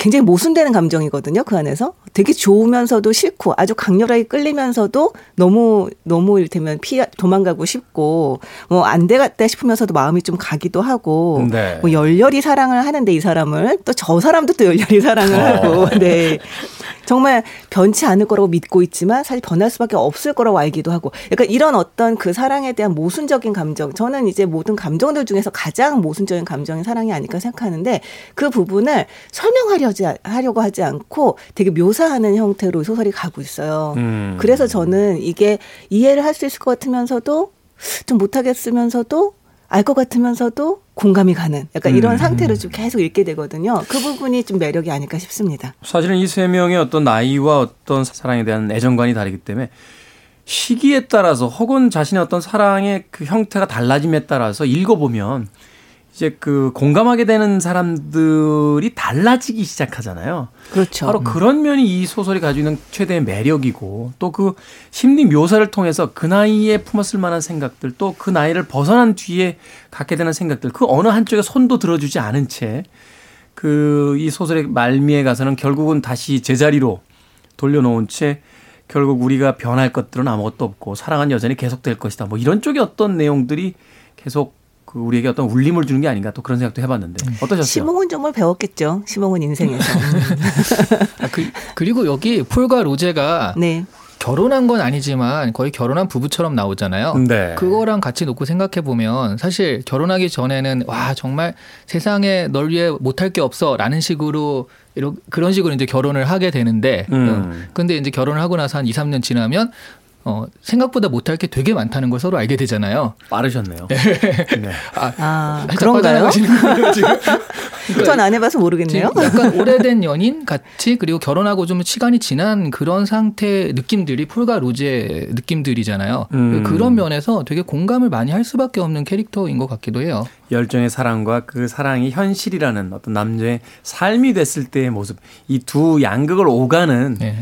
굉장히 모순되는 감정이거든요. 그 안에서 되게 좋으면서도 싫고 아주 강렬하게 끌리면서도 너무 너무 이를테면 피 도망가고 싶고 뭐 안 되겠다 싶으면서도 마음이 좀 가기도 하고 네. 뭐 열렬히 사랑을 하는데 이 사람을 또 저 사람도 또 열렬히 사랑을 어. 하고 네. 정말 변치 않을 거라고 믿고 있지만 사실 변할 수밖에 없을 거라고 알기도 하고 약간 이런 어떤 그 사랑에 대한 모순적인 감정 저는 이제 모든 감정들 중에서 가장 모순적인 감정이 사랑이 아닐까 생각하는데 그 부분을 설명하려 지 하려고 하지 않고 되게 묘사하는 형태로 소설이 가고 있어요. 음. 그래서 저는 이게 이해를 할 수 있을 것 같으면서도 좀 못하겠으면서도 알 것 같으면서도 공감이 가는 약간 이런 음. 상태로 좀 계속 읽게 되거든요. 그 부분이 좀 매력이 아닐까 싶습니다. 사실은 이 세 명의 어떤 나이와 어떤 사랑에 대한 애정관이 다르기 때문에 시기에 따라서 혹은 자신의 어떤 사랑의 그 형태가 달라짐에 따라서 읽어보면 이제 그 공감하게 되는 사람들이 달라지기 시작하잖아요. 그렇죠. 바로 그런 면이 이 소설이 가지고 있는 최대의 매력이고 또 그 심리 묘사를 통해서 그 나이에 품었을 만한 생각들 또 그 나이를 벗어난 뒤에 갖게 되는 생각들 그 어느 한쪽에 손도 들어주지 않은 채 그 이 소설의 말미에 가서는 결국은 다시 제자리로 돌려놓은 채 결국 우리가 변할 것들은 아무것도 없고 사랑은 여전히 계속될 것이다. 뭐 이런 쪽의 어떤 내용들이 계속 그 우리에게 어떤 울림을 주는 게 아닌가 또 그런 생각도 해봤는데 어떠셨어요? 시몽은 정말 배웠겠죠. 시몽은 인생에서. 아, 그, 그리고 여기 폴과 로제가 네. 결혼한 건 아니지만 거의 결혼한 부부처럼 나오잖아요. 네. 그거랑 같이 놓고 생각해 보면 사실 결혼하기 전에는 와 정말 세상에 널 위해 못할 게 없어라는 식으로 이런 그런 식으로 이제 결혼을 하게 되는데 음. 어, 근데 이제 결혼을 하고 나서 한 2, 3년 지나면 어, 생각보다 못할 게 되게 많다는 걸 서로 알게 되잖아요. 빠르셨네요. 네. 아, 살짝 그런가요? 전 안 해봐서 모르겠네요. 약간 오래된 연인 같이 그리고 결혼하고 좀 시간이 지난 그런 상태 느낌들이 폴과 로제 느낌들이잖아요. 음. 그런 면에서 되게 공감을 많이 할 수밖에 없는 캐릭터인 것 같기도 해요. 열정의 사랑과 그 사랑이 현실이라는 어떤 남자의 삶이 됐을 때의 모습 이 두 양극을 오가는 네.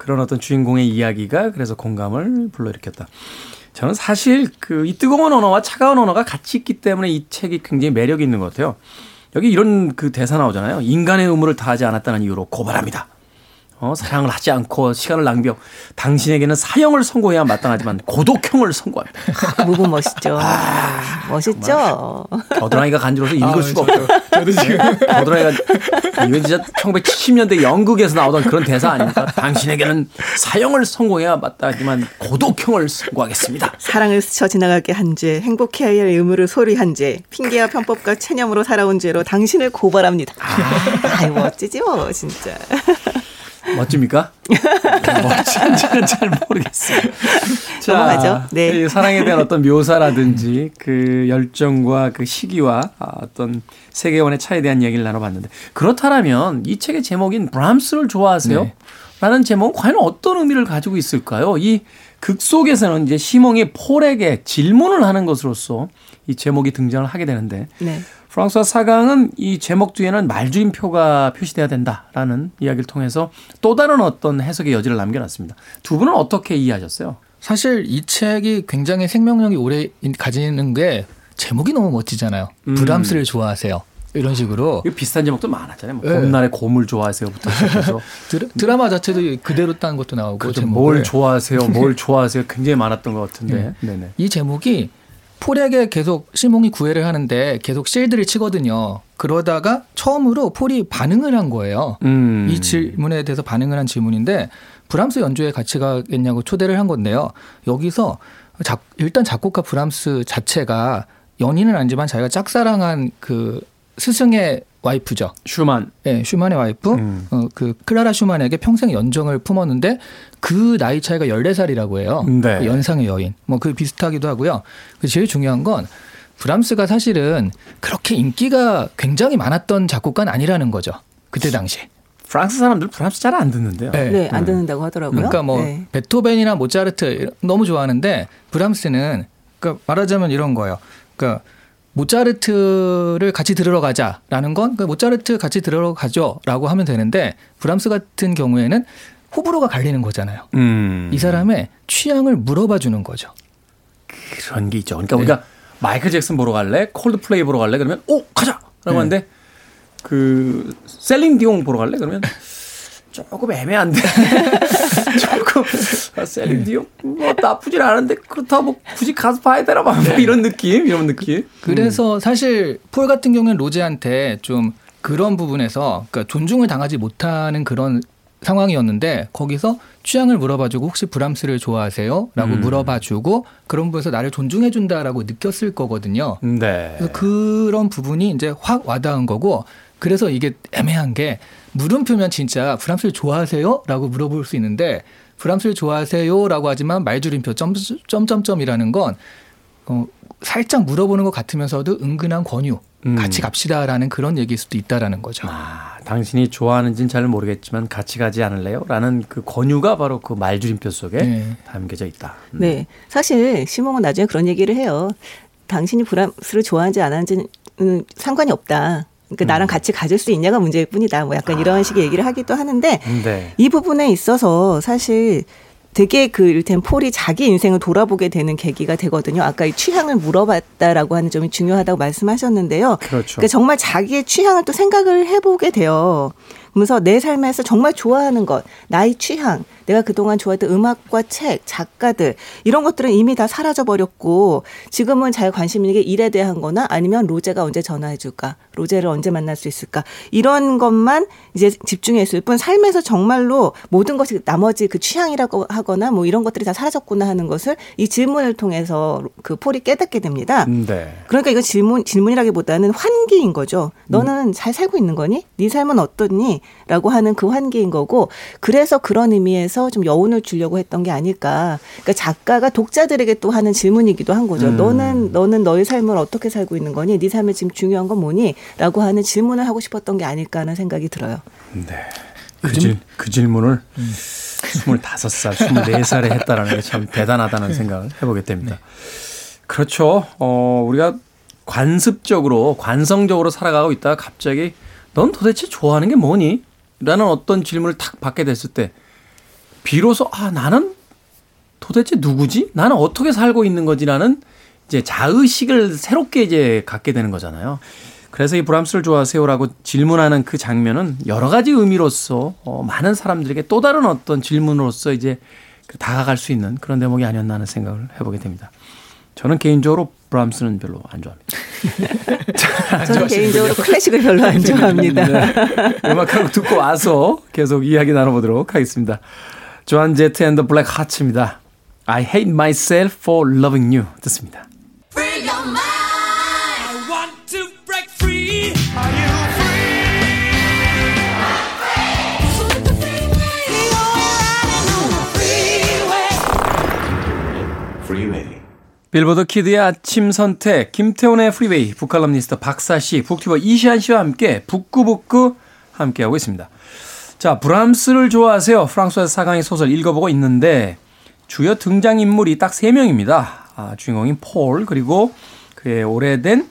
그런 어떤 주인공의 이야기가 그래서 공감을 불러일으켰다. 저는 사실 그 이 뜨거운 언어와 차가운 언어가 같이 있기 때문에 이 책이 굉장히 매력이 있는 것 같아요. 여기 이런 그 대사 나오잖아요. 인간의 의무를 다하지 않았다는 이유로 고발합니다. 어, 사랑을 하지 않고 시간을 낭비하고 당신에게는 사형을 선고해야 마땅하지만 고독형을 선고합니다. 무브 멋있죠. 아, 멋있죠. 겨드랑이가 간지러워서 읽을 아, 수가 저도, 없어요. 저도 지금 겨드랑이가 이건 진짜 1970년대 연극에서 나오던 그런 대사 아닙니까? 당신에게는 사형을 선고해야 마땅하지만 고독형을 선고하겠습니다. 사랑을 스쳐 지나가게 한 죄, 행복해야 할 의무를 소리한 죄, 핑계와 편법과 체념으로 살아온 죄로 당신을 고발합니다. 아, 이 멋지지 뭐 진짜. 멋집니까? 멋진지는 잘 모르겠어요. 자, 넘어가죠. 네. 이 사랑에 대한 어떤 묘사라든지 그 열정과 그 시기와 아, 어떤 세계관의 차이에 대한 이야기를 나눠봤는데 그렇다면 이 책의 제목인 브람스를 좋아하세요? 네. 라는 제목은 과연 어떤 의미를 가지고 있을까요? 이 극 속에서는 이제 시몽이 폴에게 질문을 하는 것으로서 이 제목이 등장을 하게 되는데 네. 프랑스와 사강은 이 제목 뒤에는 말줄임표가 표시돼야 된다라는 이야기를 통해서 또 다른 어떤 해석의 여지를 남겨놨습니다. 두 분은 어떻게 이해하셨어요? 사실 이 책이 굉장히 생명력이 오래 가지는 게 제목이 너무 멋지잖아요. 음. 브람스를 좋아하세요. 이런 식으로 비슷한 제목도 많았잖아요. 뭐 네. 봄날의 곰을 좋아하세요부터 시작해서 드라, 드라마 자체도 그대로 딴 것도 나오고 그렇죠. 뭘 좋아하세요, 뭘 좋아하세요 굉장히 많았던 것 같은데. 네네. 이 제목이 폴에게 계속 시몽이 구애를 하는데 계속 실드를 치거든요. 그러다가 처음으로 폴이 반응을 한 거예요. 음. 이 질문에 대해서 반응을 한 질문인데 브람스 연주회 같이 가겠냐고 초대를 한 건데요. 여기서 작- 일단 작곡가 브람스 자체가 연인은 아니지만 자기가 짝사랑한 그 스승의 와이프죠. 슈만. 예, 슈만의 와이프, 음. 어, 그 클라라 슈만에게 평생 연정을 품었는데 그 나이 차이가 14살이라고 해요. 네. 그 연상의 여인. 뭐 그 비슷하기도 하고요. 그 제일 중요한 건 브람스가 사실은 그렇게 인기가 굉장히 많았던 작곡가는 아니라는 거죠. 그때 당시. 프랑스 사람들 브람스 잘 안 듣는데요. 네. 네, 안 듣는다고 하더라고요. 그러니까 뭐 네. 베토벤이나 모차르트 너무 좋아하는데 브람스는 그러니까 말하자면 이런 거예요. 그러니까 모차르트를 같이 들으러 가자라는 건그 모차르트 같이 들으러 가죠라고 하면 되는데 브람스 같은 경우에는 호불호가 갈리는 거잖아요. 음. 이 사람의 취향을 물어봐 주는 거죠. 그런 게 있죠. 그러니까 네. 우리가 마이클 잭슨 보러 갈래? 콜드플레이 보러 갈래? 그러면 오 가자라고 네. 하는데 그 셀린 디옹 보러 갈래? 그러면 조금 애매한데 조금 아, 셀린 디옹 뭐 나쁘진 않은데 그렇다고 뭐 굳이 가서 봐야 되나 봐뭐 이런 느낌 이런 느낌. 그래서 사실 폴 같은 경우는 로제한테 좀 그런 부분에서 그러니까 존중을 당하지 못하는 그런 상황이었는데 거기서 취향을 물어봐주고 혹시 브람스를 좋아하세요?라고 음. 물어봐주고 그런 부분에서 나를 존중해준다라고 느꼈을 거거든요. 네. 그래서 그런 부분이 이제 확 와닿은 거고 그래서 이게 애매한 게 물음표면 진짜 브람스를 좋아하세요?라고 물어볼 수 있는데 브람스를 좋아하세요?라고 하지만 말줄임표 점, 점점점이라는 건 어, 살짝 물어보는 것 같으면서도 은근한 권유 음. 같이 갑시다라는 그런 얘기일 수도 있다라는 거죠. 아, 당신이 좋아하는지는 잘 모르겠지만 같이 가지 않을래요? 라는 그 권유가 바로 그 말줄임표 속에 네. 담겨져 있다. 음. 네. 사실 시몽은 나중에 그런 얘기를 해요. 당신이 브람스를 좋아하는지 안 하는지는 상관이 없다. 그러니까 나랑 같이 가질 수 있냐가 문제일 뿐이다. 뭐 약간 이런 식의 얘기를 하기도 하는데 네. 이 부분에 있어서 사실 되게 그 일템 폴이 자기 인생을 돌아보게 되는 계기가 되거든요. 아까 이 취향을 물어봤다라고 하는 점이 중요하다고 말씀하셨는데요. 그렇죠. 그러니까 정말 자기의 취향을 또 생각을 해보게 돼요. 그러면서 내 삶에서 정말 좋아하는 것, 나의 취향, 내가 그동안 좋아했던 음악과 책, 작가들 이런 것들은 이미 다 사라져 버렸고 지금은 잘 관심 있는 게 일에 대한 거나 아니면 로제가 언제 전화해 줄까? 로제를 언제 만날 수 있을까? 이런 것만 이제 집중해 있을 뿐 삶에서 정말로 모든 것이 나머지 그 취향이라고 하거나 뭐 이런 것들이 다 사라졌구나 하는 것을 이 질문을 통해서 그 폴이 깨닫게 됩니다. 네. 그러니까 이거 질문 질문이라기보다는 환기인 거죠. 너는 잘 살고 있는 거니? 네 삶은 어떻니? 라고 하는 그 환기인 거고 그래서 그런 의미에서 좀 여운을 주려고 했던 게 아닐까. 그러니까 작가가 독자들에게 또 하는 질문이기도 한 거죠. 음. 너는 너는 너의 삶을 어떻게 살고 있는 거니? 네 삶에 지금 중요한 건 뭐니? 라고 하는 질문을 하고 싶었던 게 아닐까 하는 생각이 들어요. 네. 그, 질, 그 질문을 25살, 24살에 했다라는 게 참 대단하다는 생각을 해보게 됩니다. 그렇죠. 어, 우리가 관습적으로, 관성적으로 살아가고 있다가 갑자기 넌 도대체 좋아하는 게 뭐니? 라는 어떤 질문을 탁 받게 됐을 때 비로소 아, 나는 도대체 누구지? 나는 어떻게 살고 있는 거지라는 이제 자의식을 새롭게 이제 갖게 되는 거잖아요. 그래서 이 브람스를 좋아하세요라고 질문하는 그 장면은 여러 가지 의미로서 어, 많은 사람들에게 또 다른 어떤 질문으로서 이제 그 다가갈 수 있는 그런 대목이 아니었나 하는 생각을 해보게 됩니다. 저는 개인적으로 브람스는 별로 안 좋아합니다. 저는 개인적으로 클래식을 별로 안 좋아합니다. 네. 음악 한곡 듣고 와서 계속 이야기 나눠보도록 하겠습니다. 조한 제트 앤더 블랙 하츠입니다. I hate myself for loving you 듣습니다. Billboard kid의 아침 선택 김태훈의 프리웨이 북칼럼니스트 박사 씨 북튜버 이시안 씨와 함께 북구북구 함께하고 있습니다. 자 브람스를 좋아하세요. 프랑수아즈 사강의 소설 읽어보고 있는데 주요 등장인물이 딱 3명입니다. 아, 주인공인 폴 그리고 그의 오래된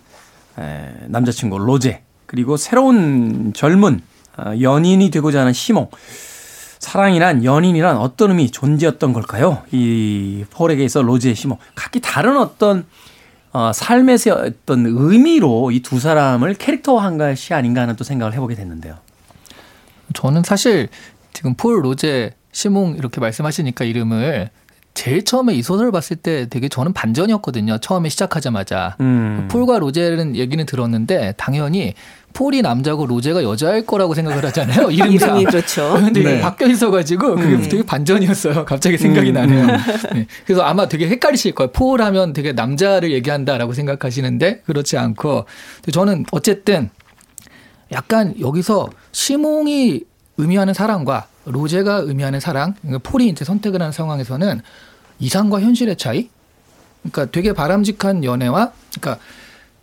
에, 남자친구 로제 그리고 새로운 젊은 어, 연인이 되고자 하는 시몽 사랑이란 연인이란 어떤 의미 존재였던 걸까요? 이 폴에게 있어 로제와 시몽 각기 다른 어떤 어, 삶에서 어떤 의미로 이 두 사람을 캐릭터화한 것이 아닌가 하는 또 생각을 해보게 됐는데요. 저는 사실 지금 폴 로제 시몽 이렇게 말씀하시니까 이름을 제일 처음에 이 소설을 봤을 때 되게 저는 반전이었거든요. 처음에 시작하자마자. 음. 폴과 로제는 얘기는 들었는데 당연히 폴이 남자고 로제가 여자일 거라고 생각을 하잖아요. 이름상. 이름이 그렇죠. 근데 네. 바뀌어 있어가지고 그게 음. 되게 반전이었어요. 갑자기 생각이 음. 나네요. 네. 그래서 아마 되게 헷갈리실 거예요. 폴 하면 되게 남자를 얘기한다라고 생각하시는데 그렇지 않고 저는 어쨌든 약간 여기서 시몽이 의미하는 사랑과 로제가 의미하는 사랑, 그러니까 폴이 이제 선택을 하는 상황에서는 이상과 현실의 차이? 그러니까 되게 바람직한 연애와 그러니까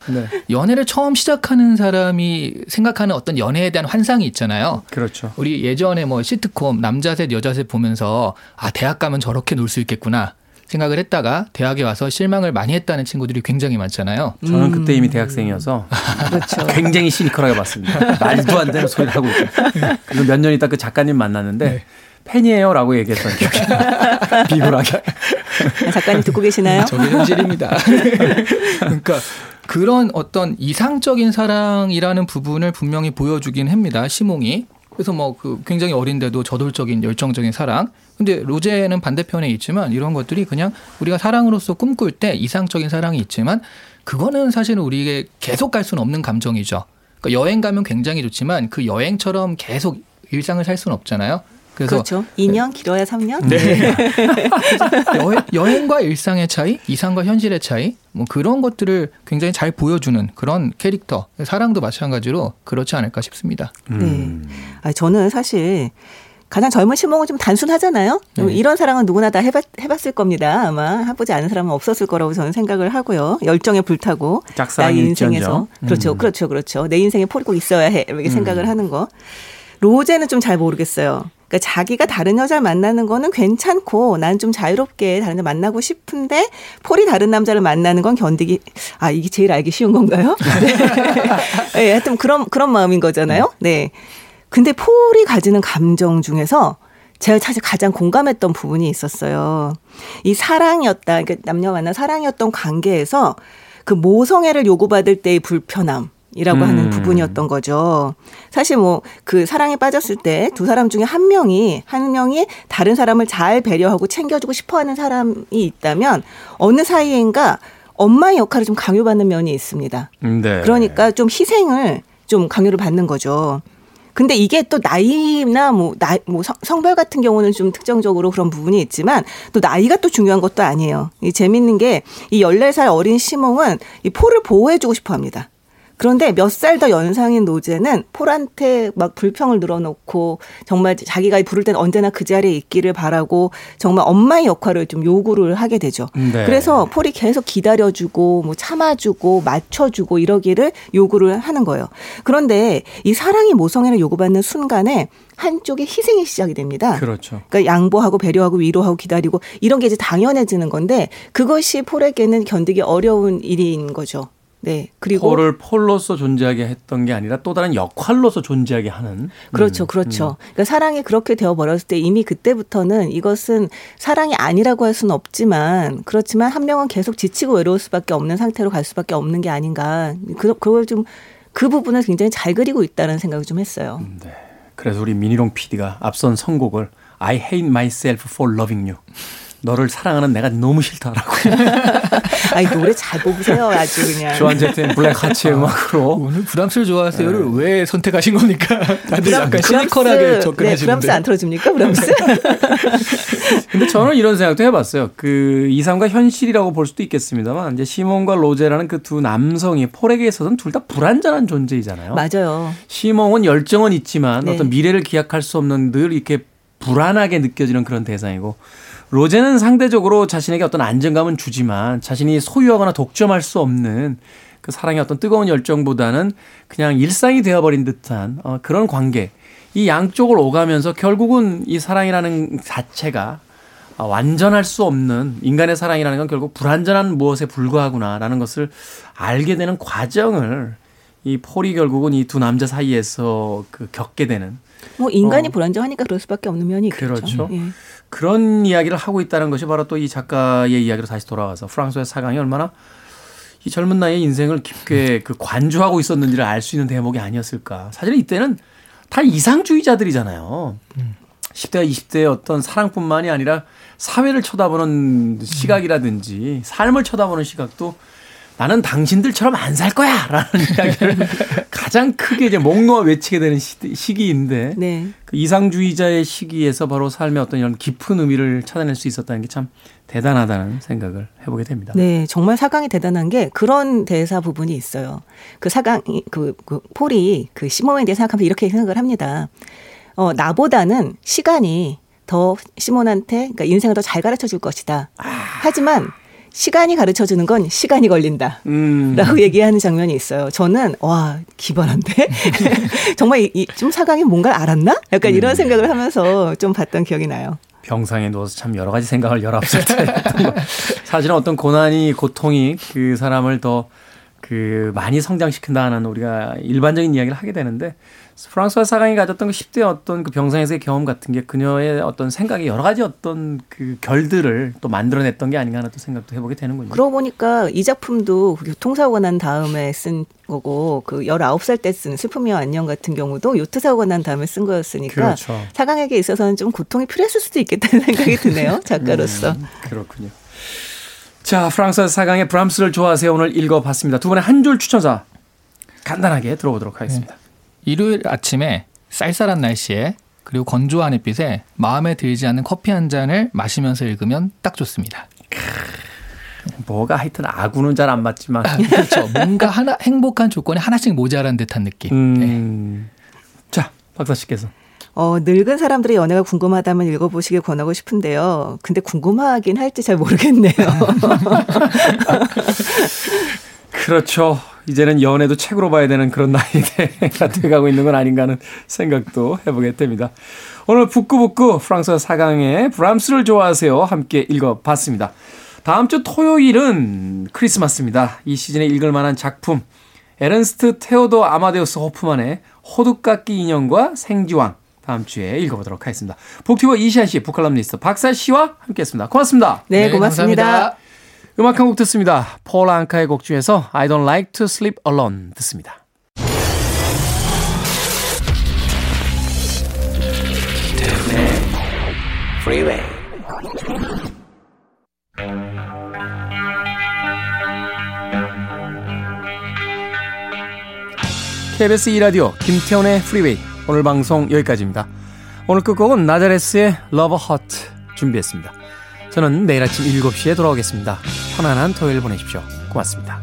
네. 연애를 처음 시작하는 사람이 생각하는 어떤 연애에 대한 환상이 있잖아요. 그렇죠. 우리 예전에 뭐 시트콤 남자 셋 여자 셋 보면서 아 대학 가면 저렇게 놀 수 있겠구나. 생각을 했다가 대학에 와서 실망을 많이 했다는 친구들이 굉장히 많잖아요. 저는 그때 이미 대학생이어서 그렇죠. 굉장히 시니컬하게 봤습니다. 말도 안 되는 소리를 하고 그리고 몇년 있다 그 작가님 만났는데 네. 팬이에요라고 얘기했던 기억이 비굴하게. 작가님 듣고 계시나요? 저게 현실입니다. 그러니까 그런 어떤 이상적인 사랑이라는 부분을 분명히 보여주긴 합니다. 시몽이. 그래서 뭐 그 굉장히 어린데도 저돌적인 열정적인 사랑. 근데 로제는 반대편에 있지만 이런 것들이 그냥 우리가 사랑으로서 꿈꿀 때 이상적인 사랑이 있지만 그거는 사실은 우리에게 계속 갈 수는 없는 감정이죠. 그러니까 여행 가면 굉장히 좋지만 그 여행처럼 계속 일상을 살 수는 없잖아요. 그래서 그렇죠. 2년 길어야 3년. 네. 여행, 과 일상의 차이, 이상과 현실의 차이, 뭐 그런 것들을 굉장히 잘 보여주는 그런 캐릭터. 사랑도 마찬가지로 그렇지 않을까 싶습니다. 음. 네. 아, 저는 사실 가장 젊은 시몽은 좀 단순하잖아요. 네. 이런 사랑은 누구나 다 해봤, 해봤을 겁니다. 아마 해보지 않은 사람은 없었을 거라고 저는 생각을 하고요. 열정에 불타고 나의 인생에서 그렇죠, 음. 그렇죠, 그렇죠. 내 인생에 폴이 꼭 있어야 해 이렇게 음. 생각을 하는 거. 로제는 좀 잘 모르겠어요. 그러니까 자기가 다른 여자를 만나는 거는 괜찮고 난 좀 자유롭게 다른 여자 만나고 싶은데 폴이 다른 남자를 만나는 건 견디기 아 이게 제일 알기 쉬운 건가요? 네. 네, 하여튼 그런 그런 마음인 거잖아요. 네. 근데 폴이 가지는 감정 중에서 제가 사실 가장 공감했던 부분이 있었어요. 이 사랑이었다. 그러니까 남녀 만나 사랑이었던 관계에서 그 모성애를 요구받을 때의 불편함. 이라고 음. 하는 부분이었던 거죠. 사실 뭐 그 사랑에 빠졌을 때 두 사람 중에 한 명이 한 명이 다른 사람을 잘 배려하고 챙겨주고 싶어하는 사람이 있다면 어느 사이인가 엄마의 역할을 좀 강요받는 면이 있습니다. 네. 그러니까 좀 희생을 좀 강요를 받는 거죠. 근데 이게 또 나이나 뭐, 나, 뭐 성별 같은 경우는 좀 특정적으로 그런 부분이 있지만 또 나이가 또 중요한 것도 아니에요. 이 재밌는 게이 14살 어린 시몽은 이 포를 보호해주고 싶어 합니다. 그런데 몇 살 더 연상인 노제는 폴한테 막 불평을 늘어놓고 정말 자기가 부를 때는 언제나 그 자리에 있기를 바라고 정말 엄마의 역할을 좀 요구를 하게 되죠. 네. 그래서 폴이 계속 기다려주고 뭐 참아주고 맞춰주고 이러기를 요구를 하는 거예요. 그런데 이 사랑이 모성애를 요구받는 순간에 한쪽에 희생이 시작이 됩니다. 그렇죠. 그러니까 양보하고 배려하고 위로하고 기다리고 이런 게 이제 당연해지는 건데 그것이 폴에게는 견디기 어려운 일인 거죠. 네. 그리고 폴을 폴로서 존재하게 했던 게 아니라 또 다른 역할로서 존재하게 하는. 그렇죠. 음. 그렇죠. 음. 그러니까 사랑이 그렇게 되어 버렸을 때 이미 그때부터는 이것은 사랑이 아니라고 할 수는 없지만 그렇지만 한 명은 계속 지치고 외로울 수밖에 없는 상태로 갈 수밖에 없는 게 아닌가. 그 그걸 좀 그 부분을 굉장히 잘 그리고 있다는 생각을 좀 했어요. 네. 그래서 우리 미니롱 PD가 앞선 선곡을 I hate myself for loving you. 너를 사랑하는 내가 너무 싫다라고. 아이 노래 잘 뽑으세요 아주 그냥. 조한 제트의 Blackhearts의 음악으로. 오늘 브람스를 좋아하세요를 네. 왜 선택하신 겁니까? 다들 브람, 약간 시니컬하게 접근하시는데. 네, 브람스 안 틀어줍니까? 브람스? 근데 저는 이런 생각도 해봤어요. 그 이상과 현실이라고 볼 수도 있겠습니다만 이제 시몬과 로제라는 그 두 남성이 폴에게 있어서는 둘 다 불안전한 존재이잖아요. 맞아요. 시몬은 열정은 있지만 네. 어떤 미래를 기약할 수 없는 늘 이렇게 불안하게 느껴지는 그런 대상이고 로제는 상대적으로 자신에게 어떤 안정감은 주지만 자신이 소유하거나 독점할 수 없는 그 사랑의 어떤 뜨거운 열정보다는 그냥 일상이 되어버린 듯한 어, 그런 관계. 이 양쪽을 오가면서 결국은 이 사랑이라는 자체가 완전할 수 없는 인간의 사랑이라는 건 결국 불완전한 무엇에 불과하구나라는 것을 알게 되는 과정을 이 폴이 결국은 이 두 남자 사이에서 그 겪게 되는 뭐 인간이 어. 불안정하니까 그럴 수밖에 없는 면이 있겠죠. 그렇죠. 예. 그런 이야기를 하고 있다는 것이 바로 또 이 작가의 이야기로 다시 돌아와서 프랑스의 사강이 얼마나 이 젊은 나이에 인생을 깊게 그 관주하고 있었는지를 알 수 있는 대목이 아니었을까. 사실 이때는 다 이상주의자들이잖아요. 10대와 20대의 어떤 사랑뿐만이 아니라 사회를 쳐다보는 시각이라든지 삶을 쳐다보는 시각도 나는 당신들처럼 안 살 거야! 라는 이야기를 가장 크게 이제 목 놓아 외치게 되는 시, 기인데 네. 그 이상주의자의 시기에서 바로 삶의 어떤 이런 깊은 의미를 찾아낼 수 있었다는 게 참 대단하다는 생각을 해보게 됩니다. 네, 정말 사강이 대단한 게 그런 대사 부분이 있어요. 그 사강, 그, 그 폴이 그 시몬에 대해 생각하면서 이렇게 생각을 합니다. 어, 나보다는 시간이 더 시몬한테 그러니까 인생을 더 잘 가르쳐 줄 것이다. 아. 하지만 시간이 가르쳐 주는 건 시간이 걸린다. 음. 라고 얘기하는 장면이 있어요. 저는, 와, 기발한데? 정말 이, 이, 좀 사강이 뭔가를 알았나? 약간 음. 이런 생각을 하면서 좀 봤던 기억이 나요. 병상에 누워서 참 여러 가지 생각을 열아홉 살 때. 사실은 어떤 고난이, 고통이 그 사람을 더 그 많이 성장시킨다는 우리가 일반적인 이야기를 하게 되는데 프랑스와 사강이 가졌던 그 10대 어떤 그 병상에서의 경험 같은 게 그녀의 어떤 생각에 여러 가지 어떤 그 결들을 또 만들어냈던 게 아닌가 하는 또 생각도 해보게 되는군요. 그러고 보니까 이 작품도 교통사고가 난 다음에 쓴 거고 그 19살 때 쓴 슬픔이와 안녕 같은 경우도 요트사고가 난 다음에 쓴 거였으니까 그렇죠. 사강에게 있어서는 좀 고통이 필요했을 수도 있겠다는 생각이 드네요. 작가로서. 음, 그렇군요. 자, 프랑스 사강의 브람스를 좋아하세요. 오늘 읽어봤습니다. 두 분의 한 줄 추천사 간단하게 들어보도록 하겠습니다. 네. 일요일 아침에 쌀쌀한 날씨에 그리고 건조한 햇빛에 마음에 들지 않는 커피 한 잔을 마시면서 읽으면 딱 좋습니다. 뭐가 하여튼 아구는 잘 안 맞지만 그렇죠. 뭔가 하나 행복한 조건이 하나씩 모자란 듯한 느낌. 음. 네. 자 박사 씨께서 어, 늙은 사람들의 연애가 궁금하다면 읽어보시길 권하고 싶은데요. 근데 궁금하긴 할지 잘 모르겠네요. 그렇죠. 이제는 연애도 책으로 봐야 되는 그런 나이가 돼가고 있는 건 아닌가 하는 생각도 해보게 됩니다. 오늘 북구북구 프랑스 사강의 브람스를 좋아하세요. 함께 읽어봤습니다. 다음 주 토요일은 크리스마스입니다. 이 시즌에 읽을 만한 작품 에른스트 테오도 아마데우스 호프만의 호두깎이 인형과 생지왕 다음 주에 읽어보도록 하겠습니다. 북튜버 이시안 씨, 북칼럼니스트 박사 씨와 함께했습니다. 고맙습니다. 네, 고맙습니다. 네, 음악 한 곡 듣습니다. 폴 앙카의 곡 중에서 I don't like to sleep alone 듣습니다. KBS 2라디오 김태훈의 프리웨이 오늘 방송 여기까지입니다. 오늘 끝곡은 나자레스의 Love Hot 준비했습니다. 저는 내일 아침 7시에 돌아오겠습니다. 편안한 토요일 보내십시오. 고맙습니다.